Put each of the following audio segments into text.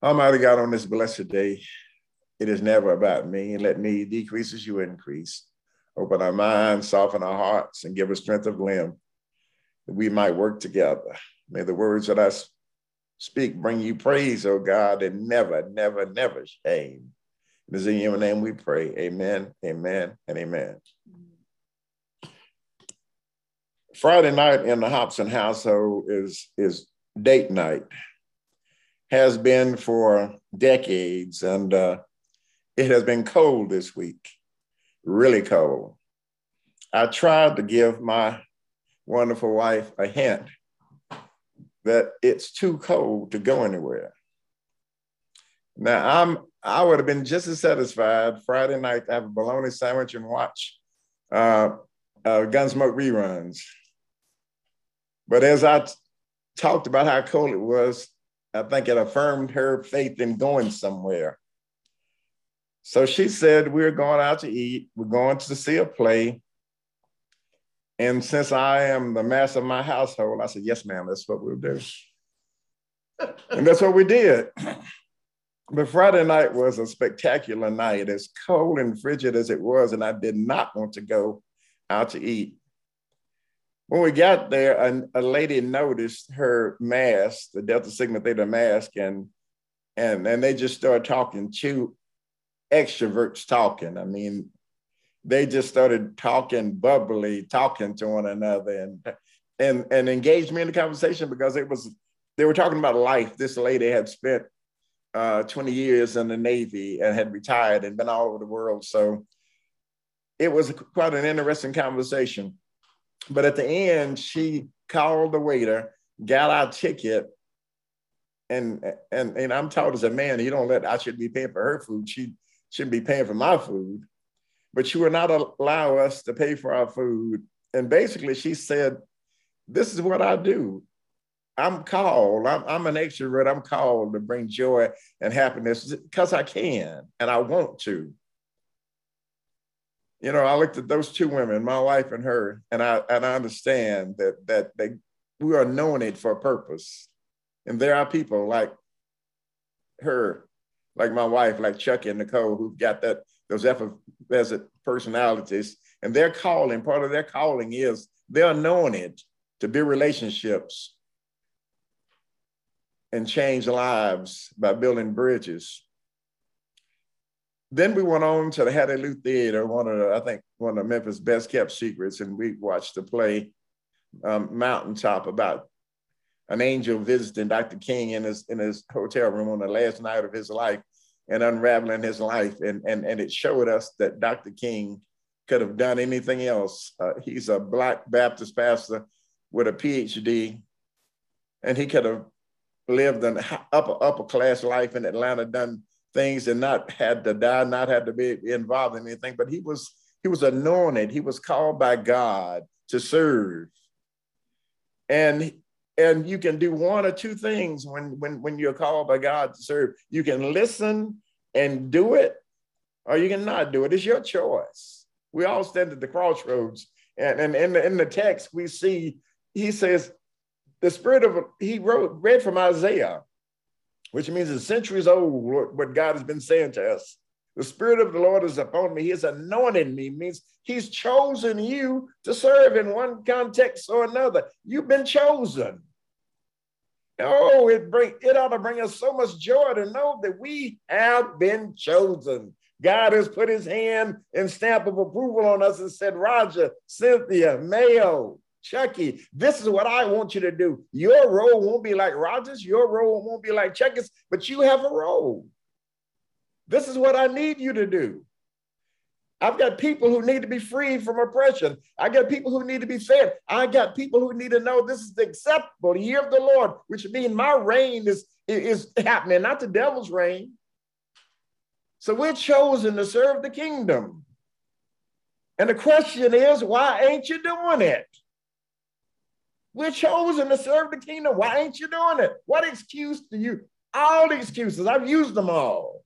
Almighty God, on this blessed day, it is never about me. Let me decrease as you increase. Open our minds, soften our hearts, and give us strength of limb that we might work together. May the words that I speak bring you praise, oh God, and never, never, never shame. It is in your name we pray. Amen, amen, and amen. Friday night in the Hobson household is, is date night has been for decades, and uh, it has been cold this week, really cold. I tried to give my wonderful wife a hint that it's too cold to go anywhere. Now I'm I would have been just as satisfied Friday night to have a bologna sandwich and watch uh, uh, Gunsmoke reruns. But as I t- talked about how cold it was, I think it affirmed her faith in going somewhere. So she said, We're going out to eat, we're going to see a play. And since I am the master of my household, I said, Yes, ma'am, that's what we'll do. and that's what we did. But Friday night was a spectacular night, as cold and frigid as it was, and I did not want to go out to eat. When we got there, a, a lady noticed her mask, the Delta Sigma Theta mask, and and and they just started talking. Two extroverts talking. I mean, they just started talking bubbly, talking to one another, and and and engaged me in the conversation because it was they were talking about life. This lady had spent uh, 20 years in the Navy and had retired and been all over the world. So it was quite an interesting conversation. But at the end, she called the waiter, got our ticket, and and and I'm taught as a man, you don't let I should be paying for her food. She shouldn't be paying for my food. But she would not allow us to pay for our food. And basically, she said, This is what I do. I'm called, I'm, I'm an extrovert. I'm called to bring joy and happiness because I can and I want to you know, I looked at those two women, my wife and her, and I and I understand that that they we are knowing it for a purpose. And there are people like her, like my wife, like Chucky and Nicole, who've got that those effervescent personalities, and their calling, part of their calling is they're knowing it to build relationships and change lives by building bridges then we went on to Hattiloo Theater, one of the, I think, one of Memphis' best kept secrets, and we watched the play um, Mountaintop about an angel visiting Dr. King in his in his hotel room on the last night of his life and unraveling his life, and and and it showed us that Dr. King could have done anything else. Uh, he's a Black Baptist pastor with a PhD, and he could have lived an upper upper class life in Atlanta, done things and not had to die, not had to be involved in anything, but he was he was anointed, he was called by God to serve. And and you can do one or two things when when when you're called by God to serve. You can listen and do it, or you can not do it. It's your choice. We all stand at the crossroads. And, and in, the, in the text, we see he says, the spirit of he wrote read from Isaiah which means it's centuries old, what God has been saying to us. The Spirit of the Lord is upon me. He has anointed me, means He's chosen you to serve in one context or another. You've been chosen. Oh, it bring it ought to bring us so much joy to know that we have been chosen. God has put his hand and stamp of approval on us and said, Roger, Cynthia, Mayo, Chucky, this is what I want you to do. Your role won't be like Rogers, your role won't be like Chucky's, but you have a role. This is what I need you to do. I've got people who need to be freed from oppression. I got people who need to be fed. I got people who need to know this is the acceptable year of the Lord, which means my reign is, is happening, not the devil's reign. So we're chosen to serve the kingdom. And the question is, why ain't you doing it? We're chosen to serve the kingdom. Why ain't you doing it? What excuse do you? All the excuses. I've used them all.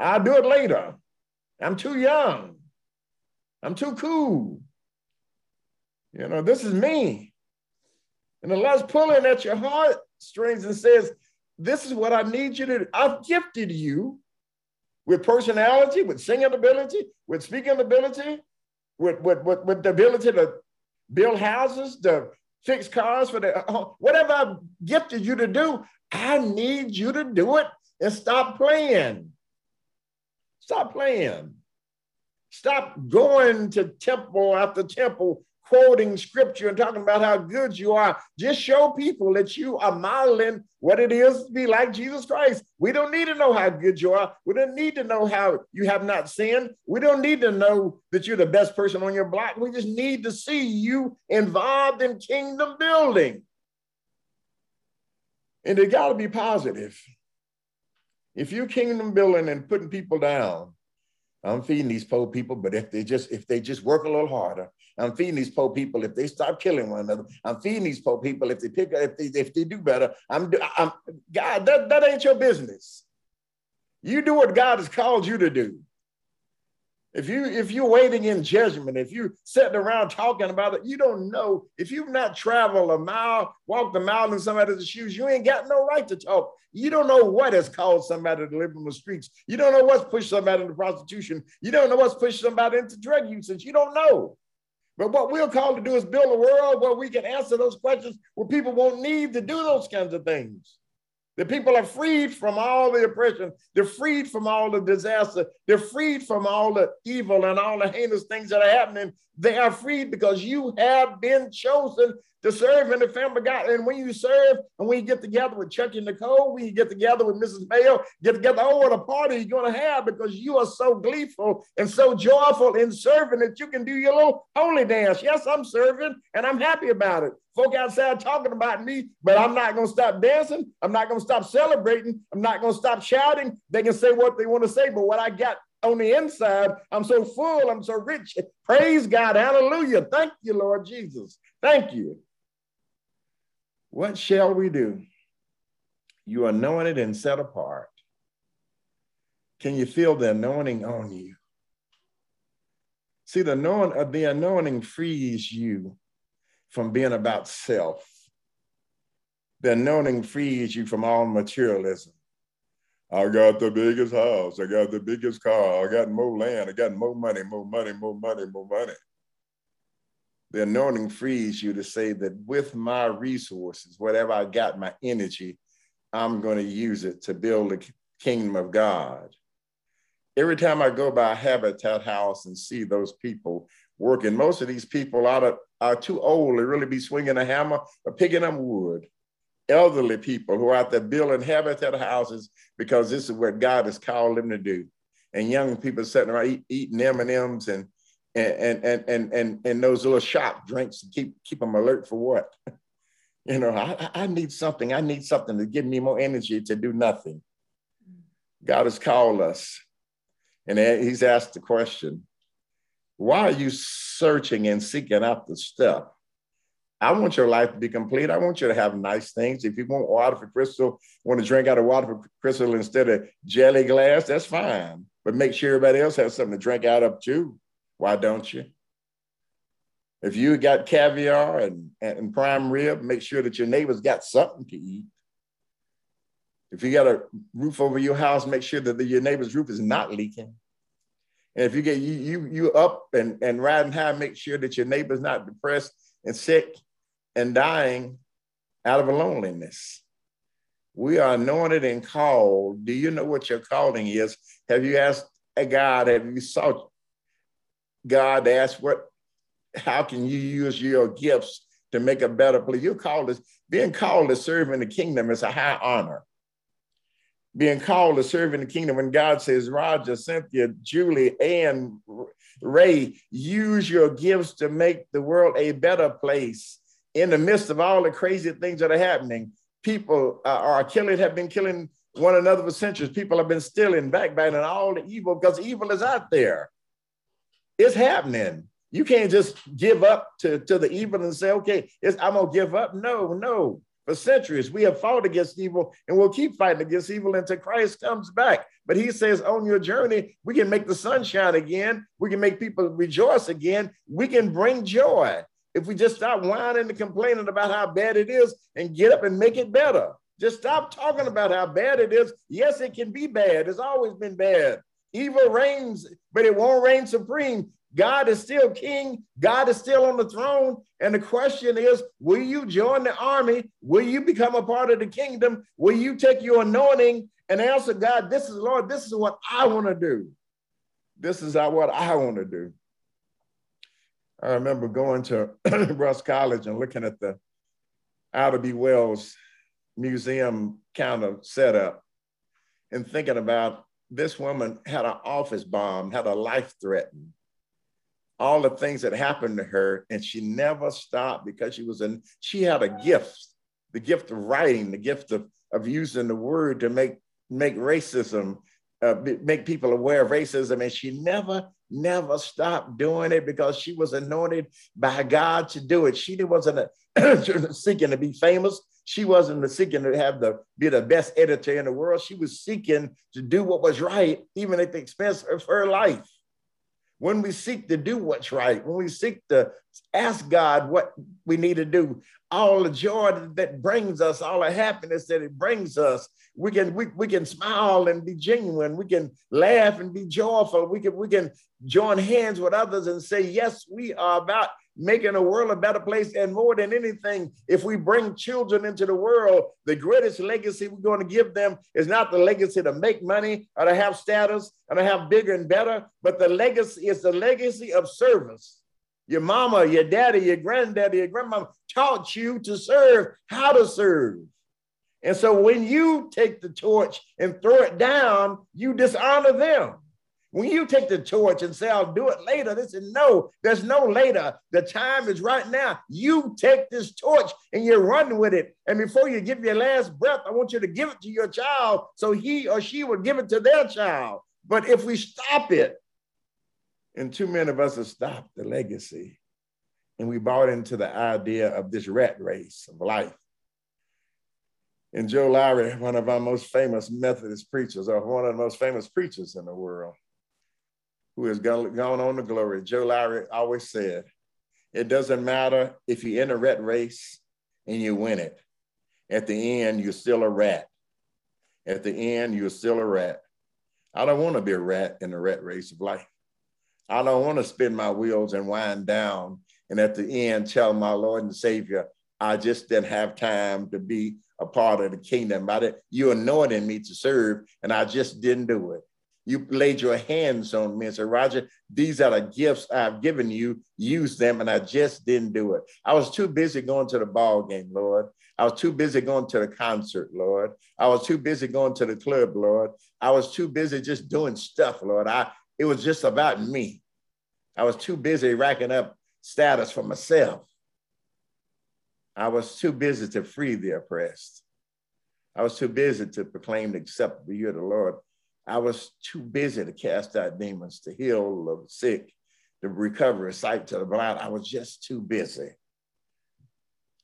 I'll do it later. I'm too young. I'm too cool. You know, this is me. And the Lord's pulling at your heartstrings and says, this is what I need you to do. I've gifted you with personality, with singing ability, with speaking ability, with, with, with, with the ability to build houses, to fix cars for the uh, whatever I've gifted you to do. I need you to do it and stop playing. Stop playing. Stop going to temple after temple quoting scripture and talking about how good you are. Just show people that you are modeling what it is to be like Jesus Christ. We don't need to know how good you are. We don't need to know how you have not sinned. We don't need to know that you're the best person on your block. We just need to see you involved in kingdom building. And it got to be positive. If you're kingdom building and putting people down, I'm feeding these poor people, but if they just if they just work a little harder, I'm feeding these poor people if they stop killing one another. I'm feeding these poor people if they pick up, if they if they do better. I'm I'm God. That that ain't your business. You do what God has called you to do. If you if you're waiting in judgment, if you're sitting around talking about it, you don't know. If you've not traveled a mile, walked a mile in somebody's shoes, you ain't got no right to talk. You don't know what has caused somebody to live on the streets. You don't know what's pushed somebody into prostitution. You don't know what's pushed somebody into drug usage. You don't know. But what we're called to do is build a world where we can answer those questions where people won't need to do those kinds of things. The people are freed from all the oppression. They're freed from all the disaster. They're freed from all the evil and all the heinous things that are happening. They are freed because you have been chosen to serve in the family of God. And when you serve and when you get together with Chuck and Nicole, when you get together with Mrs. Mayo, get together, oh, what a party you're going to have because you are so gleeful and so joyful in serving that you can do your little holy dance. Yes, I'm serving and I'm happy about it. Folk outside talking about me, but I'm not going to stop dancing. I'm not going to stop celebrating. I'm not going to stop shouting. They can say what they want to say, but what I got on the inside, I'm so full, I'm so rich. Praise God. Hallelujah. Thank you, Lord Jesus. Thank you. What shall we do? You are anointed and set apart. Can you feel the anointing on you? See, the uh, the anointing frees you from being about self. The anointing frees you from all materialism. I got the biggest house. I got the biggest car. I got more land. I got more money, more money, more money, more money. The anointing frees you to say that with my resources, whatever I got, my energy, I'm going to use it to build the kingdom of God. Every time I go by habitat house and see those people working, most of these people are, are too old to really be swinging a hammer or picking up wood. Elderly people who are out there building habitat houses because this is what God has called them to do. And young people sitting around eat, eating M&Ms and and and and and and those little shop drinks to keep keep them alert for what? you know, I, I need something. I need something to give me more energy to do nothing. God has called us, and He's asked the question: Why are you searching and seeking out the stuff? I want your life to be complete. I want you to have nice things. If you want Waterford crystal, want to drink out of Waterford crystal instead of jelly glass, that's fine. But make sure everybody else has something to drink out of too. Why don't you? If you got caviar and, and prime rib, make sure that your neighbors got something to eat. If you got a roof over your house, make sure that the, your neighbor's roof is not leaking. And if you get you you you up and, and riding high, make sure that your neighbor's not depressed and sick and dying out of loneliness. We are anointed and called. Do you know what your calling is? Have you asked God, have you sought God asked, what, how can you use your gifts to make a better place? You're called as being called to serve in the kingdom is a high honor. Being called to serve in the kingdom, when God says, Roger, Cynthia, Julie, and Ray, use your gifts to make the world a better place in the midst of all the crazy things that are happening. People uh, are killing, have been killing one another for centuries. People have been stealing, backbiting, all the evil because evil is out there. It's happening. You can't just give up to, to the evil and say, okay, I'm going to give up. No, no. For centuries, we have fought against evil and we'll keep fighting against evil until Christ comes back. But he says, on your journey, we can make the sun shine again. We can make people rejoice again. We can bring joy if we just stop whining and complaining about how bad it is and get up and make it better. Just stop talking about how bad it is. Yes, it can be bad. It's always been bad. Evil reigns, but it won't reign supreme. God is still king. God is still on the throne. And the question is will you join the army? Will you become a part of the kingdom? Will you take your anointing and answer God, this is Lord, this is what I want to do. This is what I want to do. I remember going to Rust College and looking at the Ida B. Wells museum kind of setup and thinking about this woman had an office bomb, had a life threatened, all the things that happened to her, and she never stopped because she was in, she had a gift, the gift of writing, the gift of, of using the word to make make racism, uh, make people aware of racism. And she never, never stopped doing it because she was anointed by God to do it. She wasn't a, seeking to be famous. She wasn't seeking to have the be the best editor in the world. She was seeking to do what was right, even at the expense of her life. When we seek to do what's right, when we seek to ask God what we need to do, all the joy that brings us, all the happiness that it brings us, we can we, we can smile and be genuine. We can laugh and be joyful. We can we can join hands with others and say yes we are about making the world a better place and more than anything. If we bring children into the world the greatest legacy we're going to give them is not the legacy to make money or to have status or to have bigger and better but the legacy is the legacy of service. Your mama your daddy your granddaddy your grandmama taught you to serve how to serve. And so when you take the torch and throw it down, you dishonor them. When you take the torch and say, I'll do it later, they say, no, there's no later. The time is right now. You take this torch and you run with it. And before you give your last breath, I want you to give it to your child so he or she will give it to their child. But if we stop it, and too many of us have stopped the legacy, and we bought into the idea of this rat race of life and Joe Lowery, one of our most famous Methodist preachers, or one of the most famous preachers in the world, who has gone, on to glory, Joe Lowery always said, it doesn't matter if you're in a rat race and you win it. At the end, you're still a rat. At the end, you're still a rat. I don't want to be a rat in the rat race of life. I don't want to spin my wheels and wind down and at the end tell my Lord and Savior, I just didn't have time to be a part of the kingdom. By it, you anointed me to serve, and I just didn't do it. You laid your hands on me and said, Roger, these are the gifts I've given you. Use them, and I just didn't do it. I was too busy going to the ball game, Lord. I was too busy going to the concert, Lord. I was too busy going to the club, Lord. I was too busy just doing stuff, Lord. I it was just about me. I was too busy racking up status for myself. I was too busy to free the oppressed. I was too busy to proclaim the acceptable year of the Lord. I was too busy to cast out demons, to heal the sick, to recover sight to the blind. I was just too busy.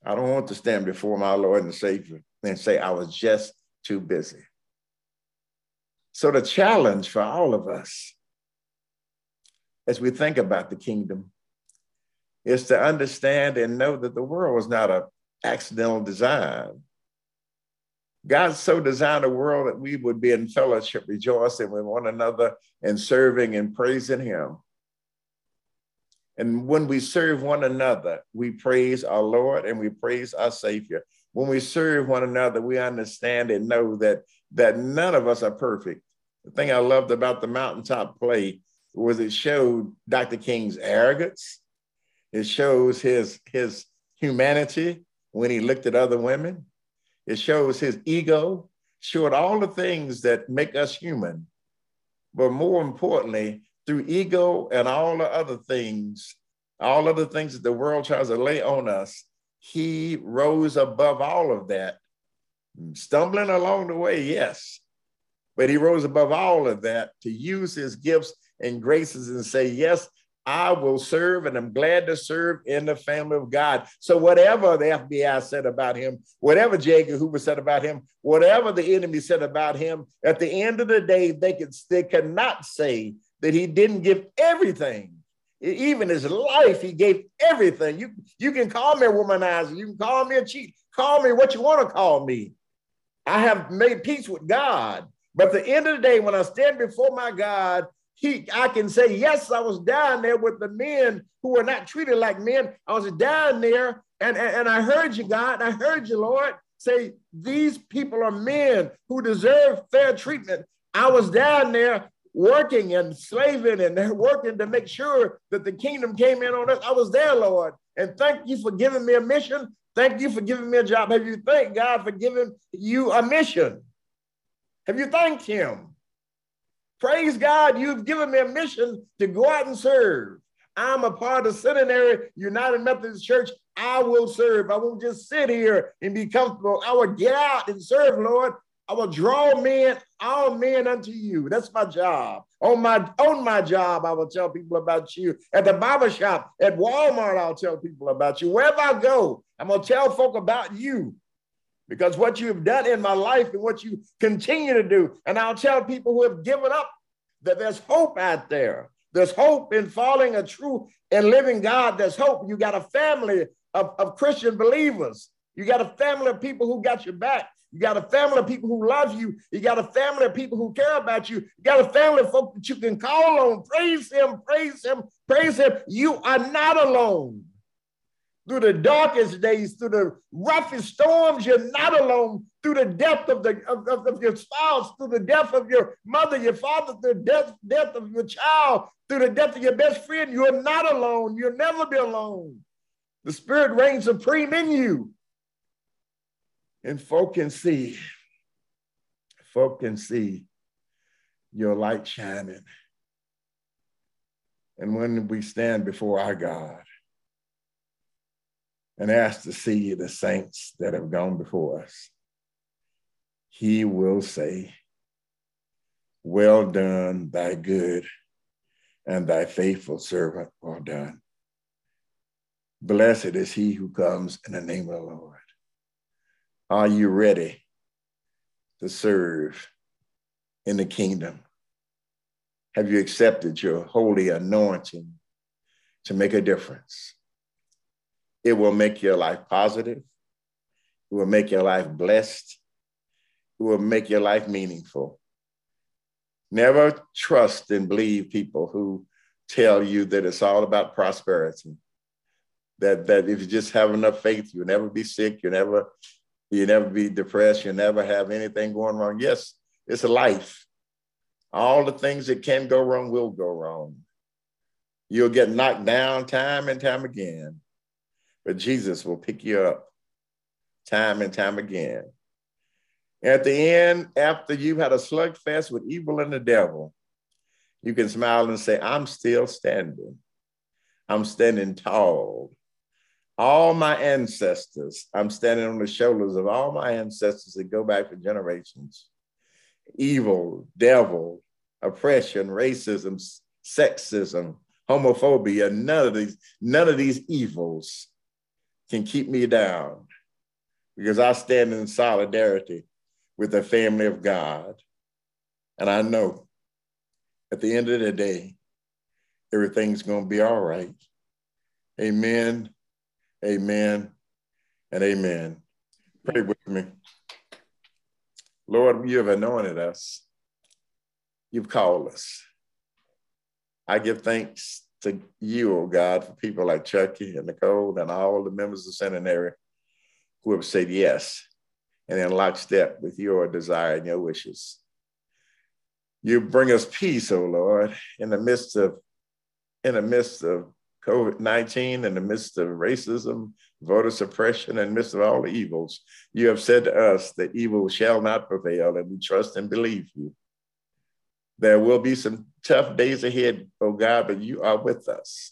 I don't want to stand before my Lord and Savior and say I was just too busy. So, the challenge for all of us as we think about the kingdom is to understand and know that the world was not an accidental design. God so designed the world that we would be in fellowship, rejoicing with one another and serving and praising Him. And when we serve one another, we praise our Lord and we praise our Savior. When we serve one another, we understand and know that, that none of us are perfect. The thing I loved about the mountaintop play was it showed Dr. King's arrogance, it shows his, his humanity when he looked at other women. It shows his ego, showed all the things that make us human. But more importantly, through ego and all the other things, all of the things that the world tries to lay on us, he rose above all of that, stumbling along the way, yes, but he rose above all of that to use his gifts and graces and say, Yes, I will serve and I'm glad to serve in the family of God. So, whatever the FBI said about him, whatever J. Hoover said about him, whatever the enemy said about him, at the end of the day, they could they cannot say that he didn't give everything. Even his life, he gave everything. You, you can call me a womanizer, you can call me a cheat, call me what you want to call me. I have made peace with God. But at the end of the day, when I stand before my God, he, I can say, yes, I was down there with the men who were not treated like men. I was down there and, and, and I heard you, God. I heard you, Lord, say, these people are men who deserve fair treatment. I was down there working and slaving and working to make sure that the kingdom came in on us. I was there, Lord. And thank you for giving me a mission. Thank you for giving me a job. Have you thanked God for giving you a mission? Have you thanked Him? Praise God, you've given me a mission to go out and serve. I'm a part of Centenary United Methodist Church. I will serve. I won't just sit here and be comfortable. I will get out and serve, Lord. I will draw men, all men unto you. That's my job. On my on my job, I will tell people about you. At the barber shop, at Walmart, I'll tell people about you. Wherever I go, I'm gonna tell folk about you because what you have done in my life and what you continue to do. And I'll tell people who have given up that there's hope out there. There's hope in following a true and living God. There's hope. You got a family of, of Christian believers. You got a family of people who got your back. You got a family of people who love you. You got a family of people who care about you. You got a family of folks that you can call on. Praise him, praise him, praise him. You are not alone through the darkest days, through the roughest storms, you're not alone. Through the death of, the, of, of, of, your spouse, through the death of your mother, your father, through the death, death of your child, through the death of your best friend, you're not alone. You'll never be alone. The Spirit reigns supreme in you. And folk can see, folk can see your light shining. And when we stand before our God, and ask to see the saints that have gone before us, he will say, Well done, thy good and thy faithful servant, well done. Blessed is he who comes in the name of the Lord. Are you ready to serve in the kingdom? Have you accepted your holy anointing to make a difference? It will make your life positive. It will make your life blessed. It will make your life meaningful. Never trust and believe people who tell you that it's all about prosperity. That, that if you just have enough faith, you'll never be sick, you'll never, you'll never be depressed, you'll never have anything going wrong. Yes, it's a life. All the things that can go wrong will go wrong. You'll get knocked down time and time again. But Jesus will pick you up time and time again. At the end, after you've had a slugfest with evil and the devil, you can smile and say, I'm still standing. I'm standing tall. All my ancestors, I'm standing on the shoulders of all my ancestors that go back for generations. Evil, devil, oppression, racism, sexism, homophobia, none of these, none of these evils can keep me down because I stand in solidarity with the family of God. And I know at the end of the day, everything's going to be all right. Amen, amen, and amen. Pray with me. Lord, you have anointed us. You've called us. I give thanks to you, oh God, for people like Chucky and Nicole and all the members of Centenary who have said yes and in lockstep with your desire and your wishes. You bring us peace, oh Lord, in the midst of in the midst of COVID-19, in the midst of racism, voter suppression, in the midst of all the evils. You have said to us that evil shall not prevail, and we trust and believe you. There will be some tough days ahead, oh God, but you are with us.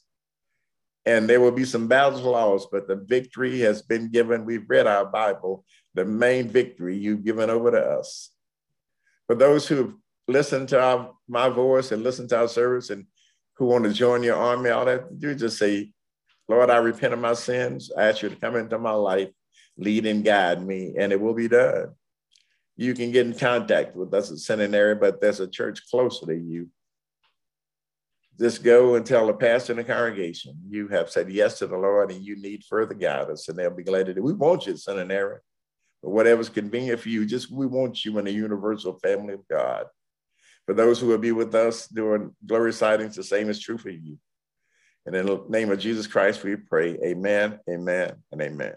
And there will be some battles lost, but the victory has been given. We've read our Bible, the main victory you've given over to us. For those who've listened to our, my voice and listened to our service and who want to join your army, all that, you just say, Lord, I repent of my sins. I ask you to come into my life, lead and guide me, and it will be done you can get in contact with us at Centenary, but there's a church closer to you. Just go and tell the pastor in the congregation you have said yes to the Lord and you need further guidance, and they'll be glad to do. We want you at Centenary. whatever's convenient for you. Just we want you in the universal family of God. For those who will be with us during glory sightings, the same is true for you. And in the name of Jesus Christ, we pray, Amen, Amen, and Amen.